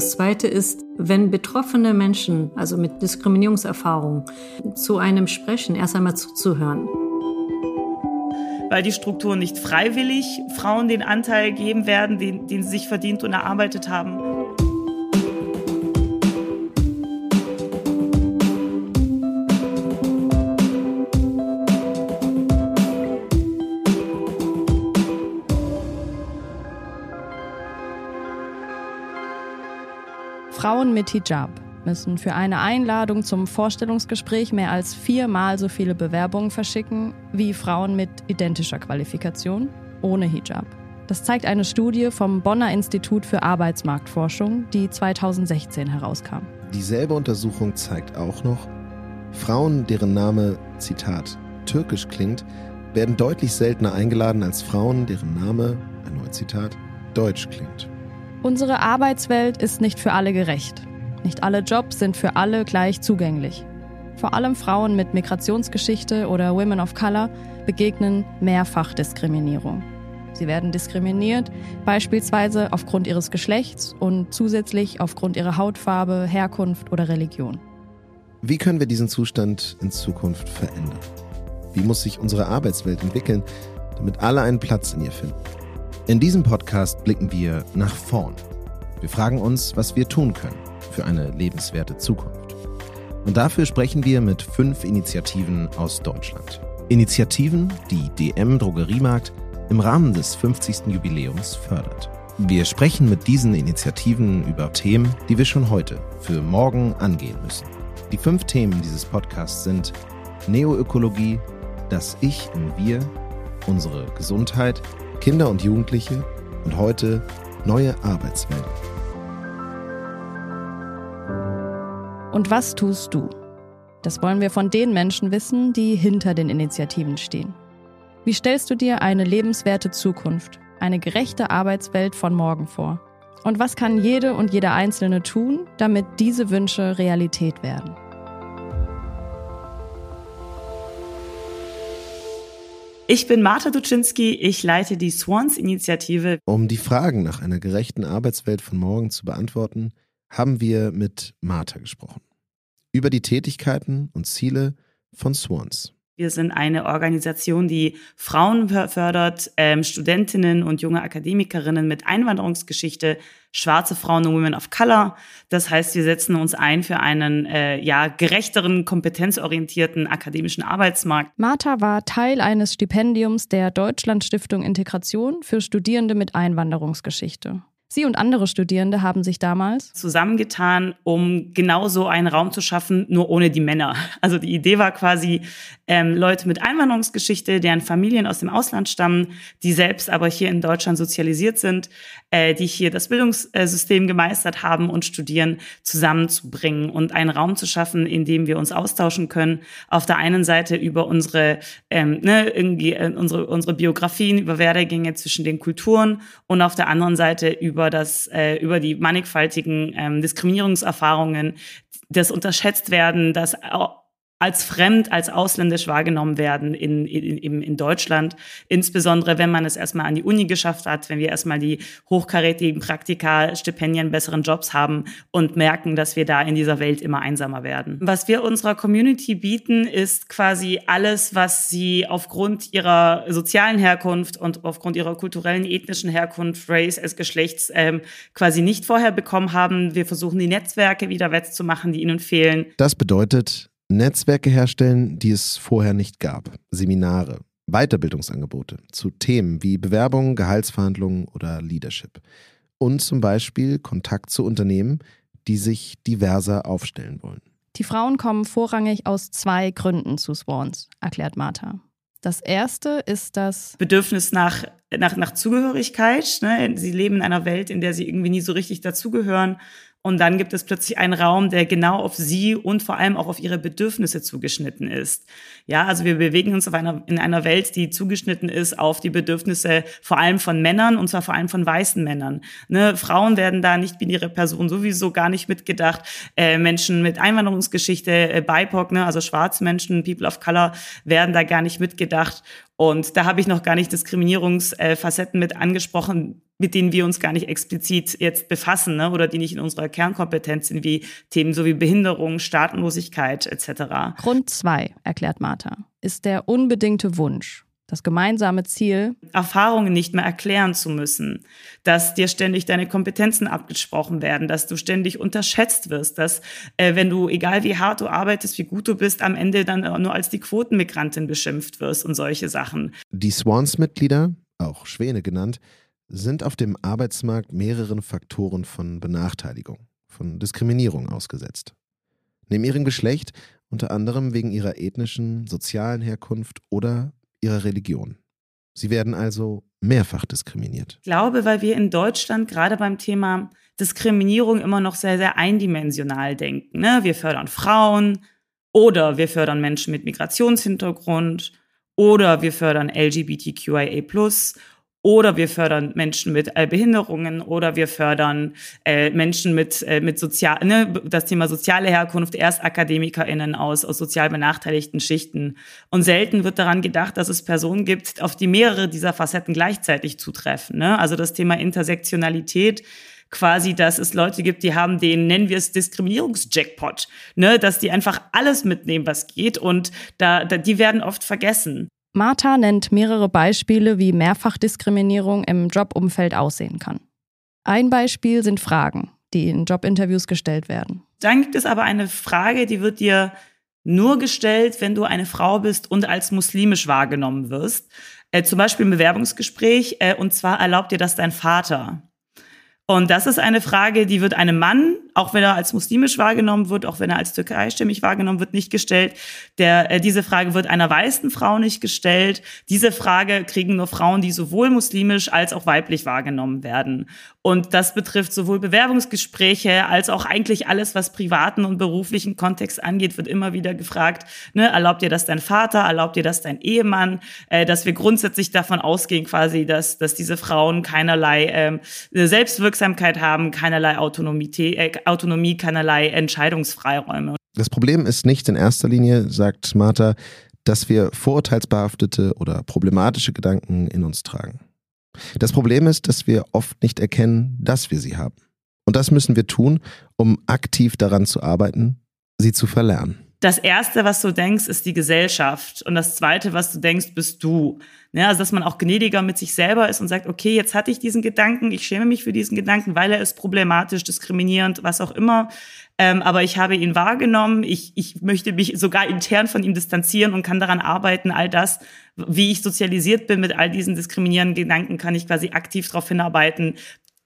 das Zweite ist, wenn betroffene Menschen, also mit Diskriminierungserfahrung, zu einem sprechen, erst einmal zuzuhören. Weil die Strukturen nicht freiwillig Frauen den Anteil geben werden, den, den sie sich verdient und erarbeitet haben. Frauen mit Hijab müssen für eine Einladung zum Vorstellungsgespräch mehr als viermal so viele Bewerbungen verschicken wie Frauen mit identischer Qualifikation ohne Hijab. Das zeigt eine Studie vom Bonner Institut für Arbeitsmarktforschung, die 2016 herauskam. Dieselbe Untersuchung zeigt auch noch, Frauen, deren Name, Zitat, türkisch klingt, werden deutlich seltener eingeladen als Frauen, deren Name, erneut Zitat, deutsch klingt. Unsere Arbeitswelt ist nicht für alle gerecht. Nicht alle Jobs sind für alle gleich zugänglich. Vor allem Frauen mit Migrationsgeschichte oder Women of Color begegnen mehrfach Diskriminierung. Sie werden diskriminiert, beispielsweise aufgrund ihres Geschlechts und zusätzlich aufgrund ihrer Hautfarbe, Herkunft oder Religion. Wie können wir diesen Zustand in Zukunft verändern? Wie muss sich unsere Arbeitswelt entwickeln, damit alle einen Platz in ihr finden? In diesem Podcast blicken wir nach vorn. Wir fragen uns, was wir tun können für eine lebenswerte Zukunft. Und dafür sprechen wir mit fünf Initiativen aus Deutschland. Initiativen, die DM Drogeriemarkt im Rahmen des 50. Jubiläums fördert. Wir sprechen mit diesen Initiativen über Themen, die wir schon heute für morgen angehen müssen. Die fünf Themen dieses Podcasts sind Neoökologie, das Ich im Wir, unsere Gesundheit, Kinder und Jugendliche und heute neue Arbeitswelt. Und was tust du? Das wollen wir von den Menschen wissen, die hinter den Initiativen stehen. Wie stellst du dir eine lebenswerte Zukunft, eine gerechte Arbeitswelt von morgen vor? Und was kann jede und jeder Einzelne tun, damit diese Wünsche Realität werden? Ich bin Marta Duczynski, ich leite die Swans-Initiative. Um die Fragen nach einer gerechten Arbeitswelt von morgen zu beantworten, haben wir mit Marta gesprochen. Über die Tätigkeiten und Ziele von Swans. Wir sind eine Organisation, die Frauen fördert, ähm, Studentinnen und junge Akademikerinnen mit Einwanderungsgeschichte, schwarze Frauen und Women of Color. Das heißt, wir setzen uns ein für einen äh, ja gerechteren, kompetenzorientierten akademischen Arbeitsmarkt. Martha war Teil eines Stipendiums der Deutschland Stiftung Integration für Studierende mit Einwanderungsgeschichte. Sie und andere Studierende haben sich damals zusammengetan, um genau so einen Raum zu schaffen, nur ohne die Männer. Also die Idee war quasi, ähm, Leute mit Einwanderungsgeschichte, deren Familien aus dem Ausland stammen, die selbst aber hier in Deutschland sozialisiert sind, äh, die hier das Bildungssystem gemeistert haben und studieren, zusammenzubringen und einen Raum zu schaffen, in dem wir uns austauschen können. Auf der einen Seite über unsere, ähm, ne, irgendwie, äh, unsere, unsere Biografien, über Werdegänge zwischen den Kulturen und auf der anderen Seite über über das, äh, über die mannigfaltigen ähm, Diskriminierungserfahrungen, das unterschätzt werden, dass als fremd, als ausländisch wahrgenommen werden in, in, in Deutschland. Insbesondere, wenn man es erstmal an die Uni geschafft hat, wenn wir erstmal die hochkarätigen Praktika, Stipendien, besseren Jobs haben und merken, dass wir da in dieser Welt immer einsamer werden. Was wir unserer Community bieten, ist quasi alles, was sie aufgrund ihrer sozialen Herkunft und aufgrund ihrer kulturellen, ethnischen Herkunft, Race als Geschlechts ähm, quasi nicht vorher bekommen haben. Wir versuchen, die Netzwerke wieder wettzumachen, die ihnen fehlen. Das bedeutet, Netzwerke herstellen, die es vorher nicht gab. Seminare, Weiterbildungsangebote zu Themen wie Bewerbungen, Gehaltsverhandlungen oder Leadership. Und zum Beispiel Kontakt zu Unternehmen, die sich diverser aufstellen wollen. Die Frauen kommen vorrangig aus zwei Gründen zu Swans, erklärt Martha. Das erste ist das Bedürfnis nach, nach, nach Zugehörigkeit. Ne? Sie leben in einer Welt, in der sie irgendwie nie so richtig dazugehören und dann gibt es plötzlich einen Raum, der genau auf sie und vor allem auch auf ihre Bedürfnisse zugeschnitten ist. Ja, also wir bewegen uns auf einer, in einer Welt, die zugeschnitten ist auf die Bedürfnisse vor allem von Männern und zwar vor allem von weißen Männern. Ne, Frauen werden da nicht binäre Personen sowieso gar nicht mitgedacht. Äh, Menschen mit Einwanderungsgeschichte, äh, BIPOC, ne, also schwarze Menschen, People of Color, werden da gar nicht mitgedacht. Und da habe ich noch gar nicht Diskriminierungsfacetten mit angesprochen, mit denen wir uns gar nicht explizit jetzt befassen ne? oder die nicht in unserer Kernkompetenz sind, wie Themen so wie Behinderung, Staatenlosigkeit etc. Grund zwei, erklärt Martha, ist der unbedingte Wunsch, das gemeinsame Ziel, Erfahrungen nicht mehr erklären zu müssen, dass dir ständig deine Kompetenzen abgesprochen werden, dass du ständig unterschätzt wirst, dass äh, wenn du, egal wie hart du arbeitest, wie gut du bist, am Ende dann nur als die Quotenmigrantin beschimpft wirst und solche Sachen. Die Swans-Mitglieder, auch Schwäne genannt, sind auf dem Arbeitsmarkt mehreren Faktoren von Benachteiligung, von Diskriminierung ausgesetzt. Neben ihrem Geschlecht unter anderem wegen ihrer ethnischen, sozialen Herkunft oder ihrer Religion. Sie werden also mehrfach diskriminiert. Ich glaube, weil wir in Deutschland gerade beim Thema Diskriminierung immer noch sehr, sehr eindimensional denken. Ne? Wir fördern Frauen oder wir fördern Menschen mit Migrationshintergrund oder wir fördern LGBTQIA oder wir fördern Menschen mit äh, Behinderungen oder wir fördern äh, Menschen mit äh, mit sozial ne, das Thema soziale Herkunft erst AkademikerInnen aus aus sozial benachteiligten Schichten und selten wird daran gedacht, dass es Personen gibt, auf die mehrere dieser Facetten gleichzeitig zutreffen. Ne? Also das Thema Intersektionalität quasi, dass es Leute gibt, die haben den, nennen wir es Diskriminierungsjackpot, ne, dass die einfach alles mitnehmen, was geht und da, da die werden oft vergessen. Martha nennt mehrere Beispiele, wie Mehrfachdiskriminierung im Jobumfeld aussehen kann. Ein Beispiel sind Fragen, die in Jobinterviews gestellt werden. Dann gibt es aber eine Frage, die wird dir nur gestellt, wenn du eine Frau bist und als muslimisch wahrgenommen wirst. Äh, zum Beispiel im Bewerbungsgespräch. Äh, und zwar erlaubt dir das dein Vater. Und das ist eine Frage, die wird einem Mann, auch wenn er als muslimisch wahrgenommen wird, auch wenn er als türkeistämmig wahrgenommen wird, nicht gestellt. Der, äh, diese Frage wird einer weißen Frau nicht gestellt. Diese Frage kriegen nur Frauen, die sowohl muslimisch als auch weiblich wahrgenommen werden. Und das betrifft sowohl Bewerbungsgespräche als auch eigentlich alles, was privaten und beruflichen Kontext angeht, wird immer wieder gefragt, ne, erlaubt dir das dein Vater, erlaubt dir das dein Ehemann, äh, dass wir grundsätzlich davon ausgehen quasi, dass, dass diese Frauen keinerlei ähm, Selbstwirksamkeit haben, keinerlei Autonomie, äh, Autonomie, keinerlei Entscheidungsfreiräume. Das Problem ist nicht in erster Linie, sagt Martha, dass wir vorurteilsbehaftete oder problematische Gedanken in uns tragen. Das Problem ist, dass wir oft nicht erkennen, dass wir sie haben. Und das müssen wir tun, um aktiv daran zu arbeiten, sie zu verlernen. Das erste, was du denkst, ist die Gesellschaft. Und das zweite, was du denkst, bist du. Ja, also, dass man auch gnädiger mit sich selber ist und sagt, okay, jetzt hatte ich diesen Gedanken, ich schäme mich für diesen Gedanken, weil er ist problematisch, diskriminierend, was auch immer. Ähm, aber ich habe ihn wahrgenommen, ich, ich möchte mich sogar intern von ihm distanzieren und kann daran arbeiten, all das, wie ich sozialisiert bin mit all diesen diskriminierenden Gedanken, kann ich quasi aktiv darauf hinarbeiten,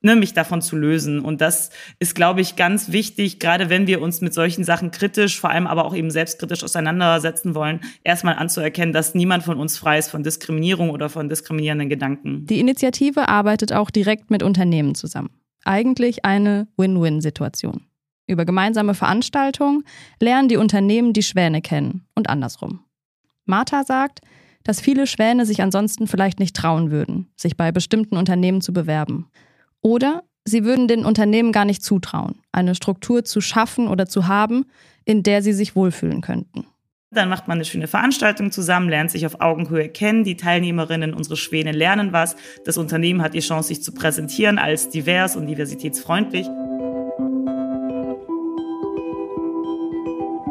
ne, mich davon zu lösen. Und das ist, glaube ich, ganz wichtig, gerade wenn wir uns mit solchen Sachen kritisch, vor allem aber auch eben selbstkritisch auseinandersetzen wollen, erstmal anzuerkennen, dass niemand von uns frei ist von Diskriminierung oder von diskriminierenden Gedanken. Die Initiative arbeitet auch direkt mit Unternehmen zusammen. Eigentlich eine Win-Win-Situation. Über gemeinsame Veranstaltungen lernen die Unternehmen die Schwäne kennen und andersrum. Martha sagt, dass viele Schwäne sich ansonsten vielleicht nicht trauen würden, sich bei bestimmten Unternehmen zu bewerben. Oder sie würden den Unternehmen gar nicht zutrauen, eine Struktur zu schaffen oder zu haben, in der sie sich wohlfühlen könnten. Dann macht man eine schöne Veranstaltung zusammen, lernt sich auf Augenhöhe kennen. Die Teilnehmerinnen, unsere Schwäne lernen was. Das Unternehmen hat die Chance, sich zu präsentieren als divers und diversitätsfreundlich.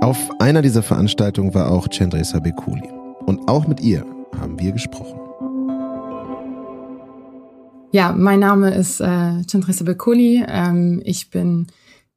Auf einer dieser Veranstaltungen war auch Chandresa Bekuli. Und auch mit ihr haben wir gesprochen. Ja, mein Name ist äh, Chandresa Bekuli. Ähm, ich bin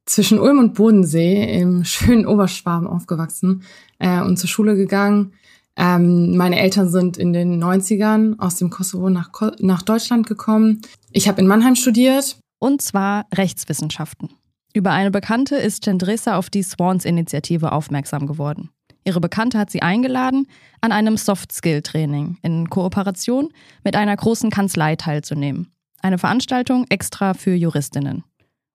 zwischen Ulm und Bodensee im schönen Oberschwaben aufgewachsen äh, und zur Schule gegangen. Ähm, meine Eltern sind in den 90ern aus dem Kosovo nach, Ko nach Deutschland gekommen. Ich habe in Mannheim studiert. Und zwar Rechtswissenschaften. Über eine Bekannte ist Chandresa auf die Swans-Initiative aufmerksam geworden. Ihre Bekannte hat sie eingeladen, an einem Soft-Skill-Training in Kooperation mit einer großen Kanzlei teilzunehmen. Eine Veranstaltung extra für Juristinnen.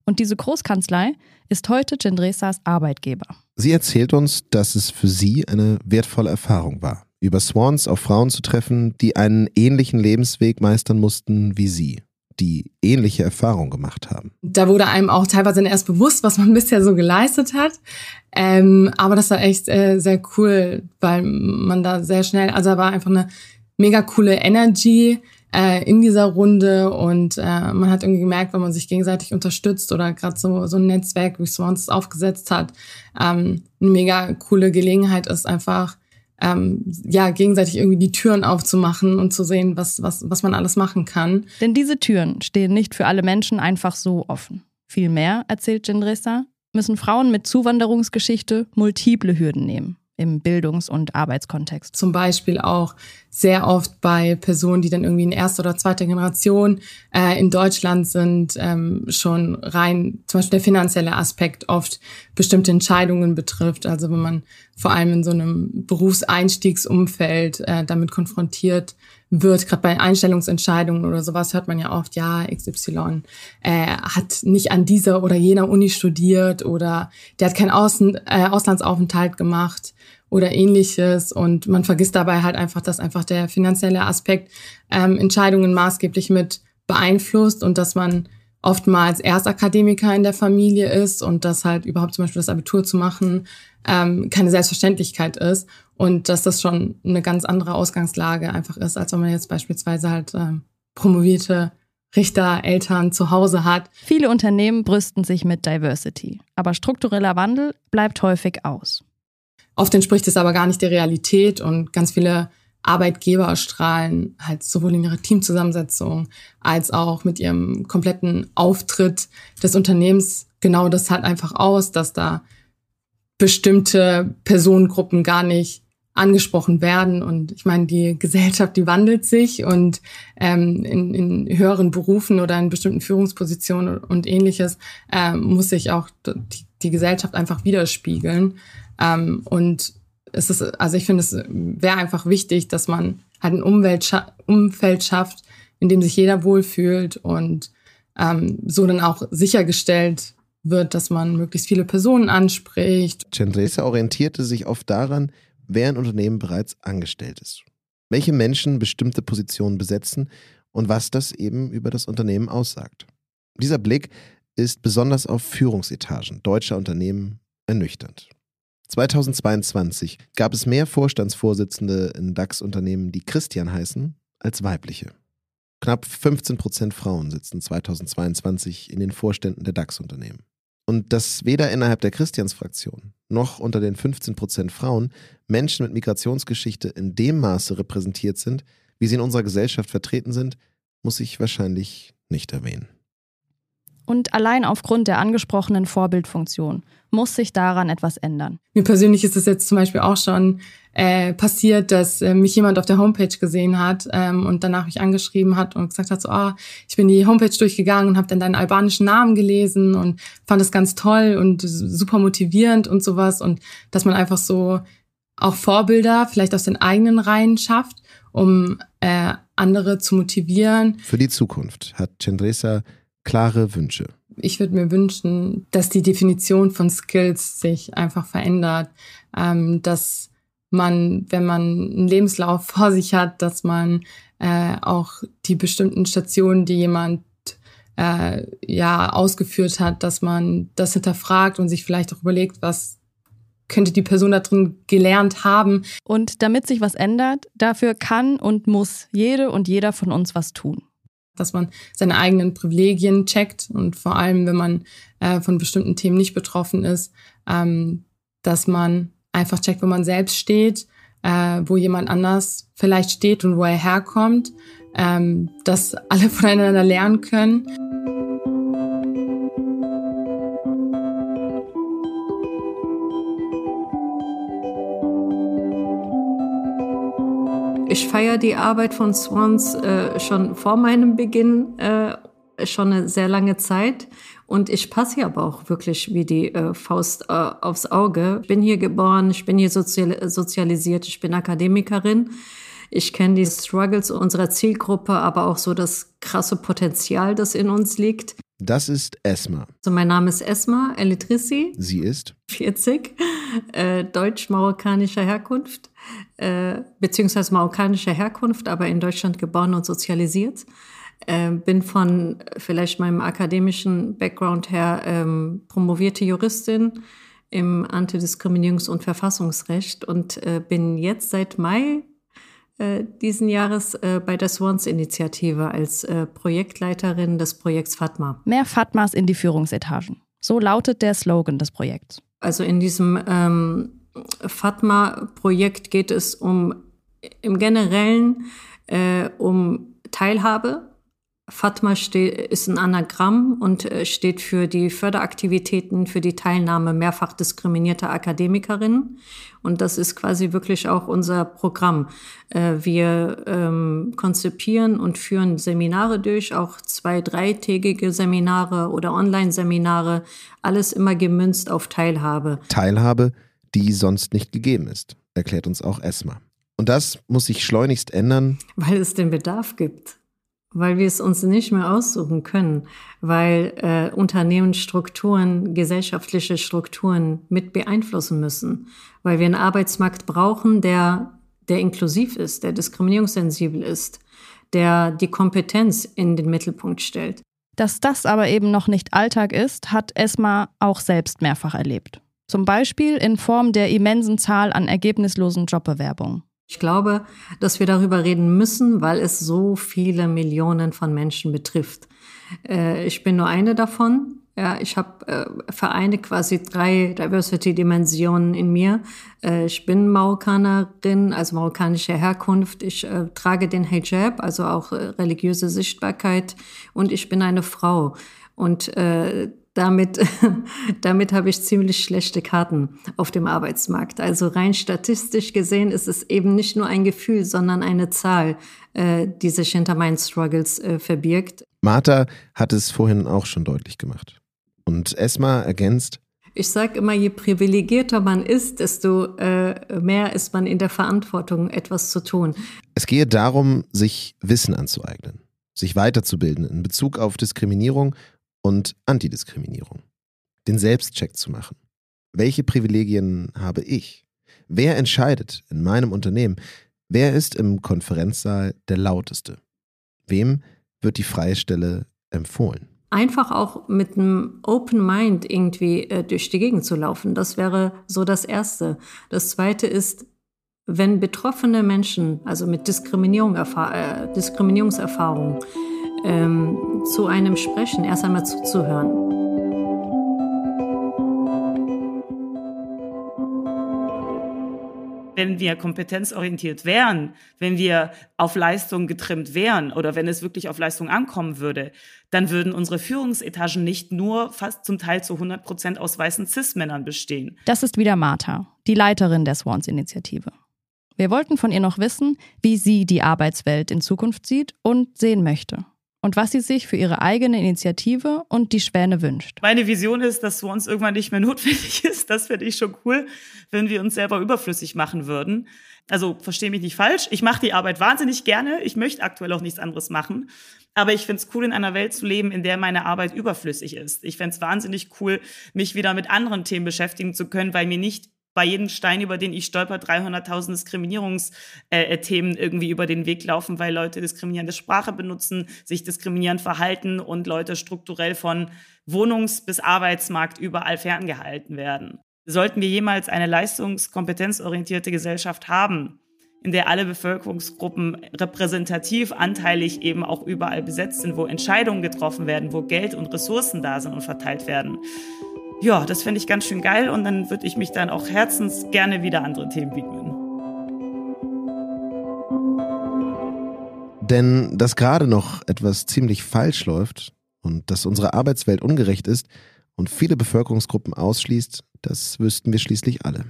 Und diese Großkanzlei ist heute Cendresas Arbeitgeber. Sie erzählt uns, dass es für sie eine wertvolle Erfahrung war, über Swans auf Frauen zu treffen, die einen ähnlichen Lebensweg meistern mussten wie sie die ähnliche Erfahrung gemacht haben. Da wurde einem auch teilweise erst bewusst, was man bisher so geleistet hat. Ähm, aber das war echt äh, sehr cool, weil man da sehr schnell, also da war einfach eine mega coole Energy äh, in dieser Runde und äh, man hat irgendwie gemerkt, wenn man sich gegenseitig unterstützt oder gerade so, so ein Netzwerk wie Swans aufgesetzt hat, ähm, eine mega coole Gelegenheit ist einfach, ähm, ja, gegenseitig irgendwie die Türen aufzumachen und zu sehen, was, was, was man alles machen kann. Denn diese Türen stehen nicht für alle Menschen einfach so offen. Vielmehr, erzählt Gendresa, müssen Frauen mit Zuwanderungsgeschichte multiple Hürden nehmen im Bildungs- und Arbeitskontext. Zum Beispiel auch sehr oft bei Personen, die dann irgendwie in erster oder zweiter Generation äh, in Deutschland sind, ähm, schon rein, zum Beispiel der finanzielle Aspekt oft bestimmte Entscheidungen betrifft. Also wenn man vor allem in so einem Berufseinstiegsumfeld äh, damit konfrontiert wird, gerade bei Einstellungsentscheidungen oder sowas hört man ja oft, ja, XY äh, hat nicht an dieser oder jener Uni studiert oder der hat keinen Außen, äh, Auslandsaufenthalt gemacht oder ähnliches und man vergisst dabei halt einfach, dass einfach der finanzielle Aspekt ähm, Entscheidungen maßgeblich mit beeinflusst und dass man oftmals Erstakademiker in der Familie ist und dass halt überhaupt zum Beispiel das Abitur zu machen ähm, keine Selbstverständlichkeit ist und dass das schon eine ganz andere Ausgangslage einfach ist, als wenn man jetzt beispielsweise halt ähm, promovierte Richter, Eltern zu Hause hat. Viele Unternehmen brüsten sich mit Diversity, aber struktureller Wandel bleibt häufig aus. Oft entspricht es aber gar nicht der Realität und ganz viele Arbeitgeber strahlen halt sowohl in ihrer Teamzusammensetzung als auch mit ihrem kompletten Auftritt des Unternehmens genau das halt einfach aus, dass da bestimmte Personengruppen gar nicht angesprochen werden. Und ich meine, die Gesellschaft, die wandelt sich und ähm, in, in höheren Berufen oder in bestimmten Führungspositionen und ähnliches ähm, muss sich auch die, die Gesellschaft einfach widerspiegeln. Ähm, und es ist, also ich finde, es wäre einfach wichtig, dass man halt ein Umwelt scha Umfeld schafft, in dem sich jeder wohlfühlt und ähm, so dann auch sichergestellt wird, dass man möglichst viele Personen anspricht. Cendresa orientierte sich oft daran, wer in Unternehmen bereits angestellt ist. Welche Menschen bestimmte Positionen besetzen und was das eben über das Unternehmen aussagt. Dieser Blick ist besonders auf Führungsetagen deutscher Unternehmen ernüchternd. 2022 gab es mehr Vorstandsvorsitzende in DAX-Unternehmen, die Christian heißen, als weibliche. Knapp 15 Prozent Frauen sitzen 2022 in den Vorständen der DAX-Unternehmen. Und dass weder innerhalb der Christiansfraktion noch unter den 15 Prozent Frauen Menschen mit Migrationsgeschichte in dem Maße repräsentiert sind, wie sie in unserer Gesellschaft vertreten sind, muss ich wahrscheinlich nicht erwähnen. Und allein aufgrund der angesprochenen Vorbildfunktion muss sich daran etwas ändern. Mir persönlich ist es jetzt zum Beispiel auch schon äh, passiert, dass äh, mich jemand auf der Homepage gesehen hat ähm, und danach mich angeschrieben hat und gesagt hat, so, ah, ich bin die Homepage durchgegangen und habe dann deinen albanischen Namen gelesen und fand es ganz toll und super motivierend und sowas und dass man einfach so auch Vorbilder vielleicht aus den eigenen Reihen schafft, um äh, andere zu motivieren. Für die Zukunft hat Cendresa klare Wünsche. Ich würde mir wünschen, dass die Definition von Skills sich einfach verändert, ähm, dass man, wenn man einen Lebenslauf vor sich hat, dass man äh, auch die bestimmten Stationen, die jemand äh, ja ausgeführt hat, dass man das hinterfragt und sich vielleicht auch überlegt, was könnte die Person da drin gelernt haben. Und damit sich was ändert, dafür kann und muss jede und jeder von uns was tun dass man seine eigenen Privilegien checkt und vor allem, wenn man äh, von bestimmten Themen nicht betroffen ist, ähm, dass man einfach checkt, wo man selbst steht, äh, wo jemand anders vielleicht steht und wo er herkommt, ähm, dass alle voneinander lernen können. Ich feiere die Arbeit von Swans äh, schon vor meinem Beginn, äh, schon eine sehr lange Zeit. Und ich passe hier aber auch wirklich wie die äh, Faust äh, aufs Auge. Ich bin hier geboren, ich bin hier sozial sozialisiert, ich bin Akademikerin. Ich kenne die Struggles unserer Zielgruppe, aber auch so das krasse Potenzial, das in uns liegt. Das ist Esma. Also mein Name ist Esma Elitrissi. Sie ist 40, äh, deutsch-marokkanischer Herkunft äh, beziehungsweise marokkanischer Herkunft, aber in Deutschland geboren und sozialisiert. Äh, bin von vielleicht meinem akademischen Background her ähm, promovierte Juristin im Antidiskriminierungs- und Verfassungsrecht und äh, bin jetzt seit Mai äh, diesen Jahres äh, bei der Swans-Initiative als äh, Projektleiterin des Projekts Fatma. Mehr Fatmas in die Führungsetagen. So lautet der Slogan des Projekts. Also in diesem ähm, Fatma-Projekt geht es um im Generellen äh, um Teilhabe. Fatma steht, ist ein Anagramm und äh, steht für die Förderaktivitäten für die Teilnahme mehrfach diskriminierter Akademikerinnen. Und das ist quasi wirklich auch unser Programm. Äh, wir ähm, konzipieren und führen Seminare durch, auch zwei, dreitägige Seminare oder Online-Seminare, alles immer gemünzt auf Teilhabe. Teilhabe, die sonst nicht gegeben ist, erklärt uns auch Esma. Und das muss sich schleunigst ändern. Weil es den Bedarf gibt. Weil wir es uns nicht mehr aussuchen können. Weil äh, Unternehmen Strukturen, gesellschaftliche Strukturen mit beeinflussen müssen. Weil wir einen Arbeitsmarkt brauchen, der, der inklusiv ist, der diskriminierungssensibel ist, der die Kompetenz in den Mittelpunkt stellt. Dass das aber eben noch nicht Alltag ist, hat Esma auch selbst mehrfach erlebt. Zum Beispiel in Form der immensen Zahl an ergebnislosen Jobbewerbungen. Ich glaube, dass wir darüber reden müssen, weil es so viele Millionen von Menschen betrifft. Äh, ich bin nur eine davon. Ja, ich habe äh, vereine quasi drei Diversity-Dimensionen in mir. Äh, ich bin Marokkanerin, also marokkanischer Herkunft. Ich äh, trage den Hijab, also auch äh, religiöse Sichtbarkeit. Und ich bin eine Frau. Und äh, damit, damit habe ich ziemlich schlechte Karten auf dem Arbeitsmarkt. Also rein statistisch gesehen ist es eben nicht nur ein Gefühl, sondern eine Zahl, äh, die sich hinter meinen Struggles äh, verbirgt. Martha hat es vorhin auch schon deutlich gemacht. Und Esma ergänzt, ich sage immer, je privilegierter man ist, desto äh, mehr ist man in der Verantwortung, etwas zu tun. Es gehe darum, sich Wissen anzueignen, sich weiterzubilden in Bezug auf Diskriminierung und Antidiskriminierung. Den Selbstcheck zu machen. Welche Privilegien habe ich? Wer entscheidet in meinem Unternehmen? Wer ist im Konferenzsaal der lauteste? Wem wird die freie Stelle empfohlen? Einfach auch mit einem Open Mind irgendwie äh, durch die Gegend zu laufen. Das wäre so das Erste. Das Zweite ist, wenn betroffene Menschen, also mit Diskriminierung, äh, Diskriminierungserfahrung, ähm, zu einem sprechen, erst einmal zuzuhören. wenn wir kompetenzorientiert wären, wenn wir auf Leistung getrimmt wären oder wenn es wirklich auf Leistung ankommen würde, dann würden unsere Führungsetagen nicht nur fast zum Teil zu 100 Prozent aus weißen Cis-Männern bestehen. Das ist wieder Martha, die Leiterin der Swans-Initiative. Wir wollten von ihr noch wissen, wie sie die Arbeitswelt in Zukunft sieht und sehen möchte und was sie sich für ihre eigene Initiative und die Schwäne wünscht. Meine Vision ist, dass Swans irgendwann nicht mehr notwendig ist. Das finde ich schon cool, wenn wir uns selber überflüssig machen würden. Also verstehe mich nicht falsch. Ich mache die Arbeit wahnsinnig gerne. Ich möchte aktuell auch nichts anderes machen. Aber ich finde es cool, in einer Welt zu leben, in der meine Arbeit überflüssig ist. Ich fände es wahnsinnig cool, mich wieder mit anderen Themen beschäftigen zu können, weil mir nicht bei jedem Stein, über den ich stolper, 300.000 Diskriminierungsthemen äh, irgendwie über den Weg laufen, weil Leute diskriminierende Sprache benutzen, sich diskriminierend verhalten und Leute strukturell von Wohnungs- bis Arbeitsmarkt überall ferngehalten werden. Sollten wir jemals eine leistungskompetenzorientierte Gesellschaft haben, in der alle Bevölkerungsgruppen repräsentativ, anteilig eben auch überall besetzt sind, wo Entscheidungen getroffen werden, wo Geld und Ressourcen da sind und verteilt werden, ja, das fände ich ganz schön geil und dann würde ich mich dann auch herzens gerne wieder anderen Themen widmen. Denn dass gerade noch etwas ziemlich falsch läuft und dass unsere Arbeitswelt ungerecht ist und viele Bevölkerungsgruppen ausschließt, das wüssten wir schließlich alle.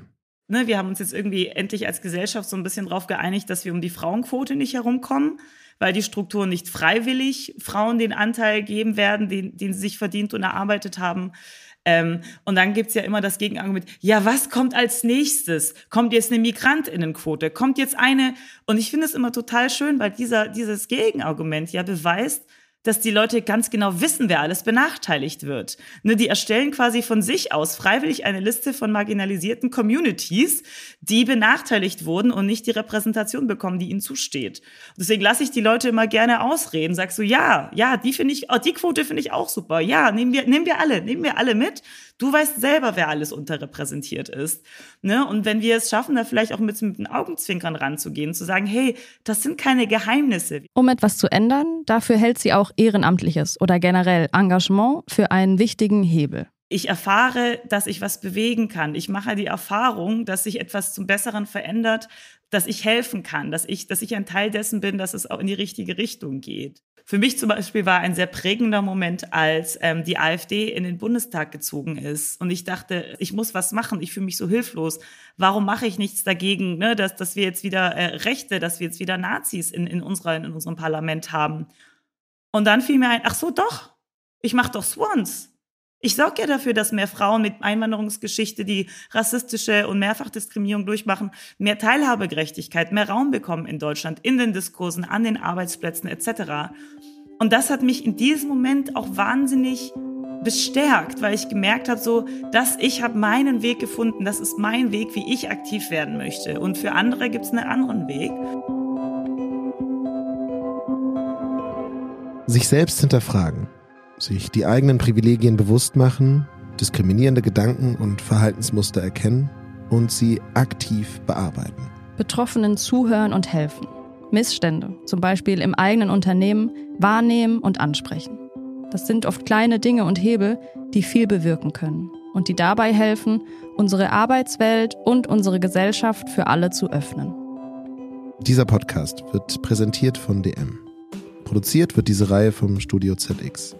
Ne, wir haben uns jetzt irgendwie endlich als Gesellschaft so ein bisschen darauf geeinigt, dass wir um die Frauenquote nicht herumkommen, weil die Strukturen nicht freiwillig Frauen den Anteil geben werden, den, den sie sich verdient und erarbeitet haben. Ähm, und dann gibt's ja immer das Gegenargument, ja, was kommt als nächstes? Kommt jetzt eine Migrantinnenquote? Kommt jetzt eine? Und ich finde es immer total schön, weil dieser, dieses Gegenargument ja beweist, dass die Leute ganz genau wissen, wer alles benachteiligt wird. Ne, die erstellen quasi von sich aus freiwillig eine Liste von marginalisierten Communities, die benachteiligt wurden und nicht die Repräsentation bekommen, die ihnen zusteht. Deswegen lasse ich die Leute immer gerne ausreden. Sagst du, ja, ja, die finde ich, oh, die Quote finde ich auch super. Ja, nehmen wir, nehmen wir alle, nehmen wir alle mit. Du weißt selber, wer alles unterrepräsentiert ist. Ne? Und wenn wir es schaffen, da vielleicht auch mit, mit den Augenzwinkern ranzugehen, zu sagen, hey, das sind keine Geheimnisse. Um etwas zu ändern, dafür hält sie auch Ehrenamtliches oder generell Engagement für einen wichtigen Hebel. Ich erfahre, dass ich was bewegen kann. Ich mache die Erfahrung, dass sich etwas zum Besseren verändert, dass ich helfen kann, dass ich, dass ich ein Teil dessen bin, dass es auch in die richtige Richtung geht. Für mich zum Beispiel war ein sehr prägender Moment, als ähm, die AfD in den Bundestag gezogen ist. Und ich dachte, ich muss was machen. Ich fühle mich so hilflos. Warum mache ich nichts dagegen, ne, dass, dass wir jetzt wieder äh, Rechte, dass wir jetzt wieder Nazis in, in, unserer, in unserem Parlament haben? Und dann fiel mir ein, ach so, doch, ich mache doch Swans. Ich sorge ja dafür, dass mehr Frauen mit Einwanderungsgeschichte, die rassistische und Mehrfachdiskriminierung durchmachen, mehr Teilhabegerechtigkeit, mehr Raum bekommen in Deutschland, in den Diskursen, an den Arbeitsplätzen etc. Und das hat mich in diesem Moment auch wahnsinnig bestärkt, weil ich gemerkt habe, so, dass ich habe meinen Weg gefunden, das ist mein Weg, wie ich aktiv werden möchte. Und für andere gibt es einen anderen Weg. Sich selbst hinterfragen sich die eigenen Privilegien bewusst machen, diskriminierende Gedanken und Verhaltensmuster erkennen und sie aktiv bearbeiten. Betroffenen zuhören und helfen. Missstände, zum Beispiel im eigenen Unternehmen, wahrnehmen und ansprechen. Das sind oft kleine Dinge und Hebel, die viel bewirken können und die dabei helfen, unsere Arbeitswelt und unsere Gesellschaft für alle zu öffnen. Dieser Podcast wird präsentiert von DM. Produziert wird diese Reihe vom Studio ZX.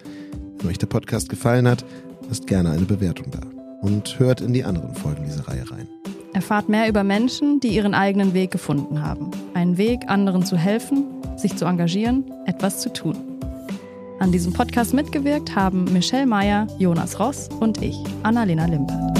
Wenn euch der Podcast gefallen hat, lasst gerne eine Bewertung da und hört in die anderen Folgen dieser Reihe rein. Erfahrt mehr über Menschen, die ihren eigenen Weg gefunden haben. Einen Weg, anderen zu helfen, sich zu engagieren, etwas zu tun. An diesem Podcast mitgewirkt haben Michelle Meyer, Jonas Ross und ich, Annalena Limpert.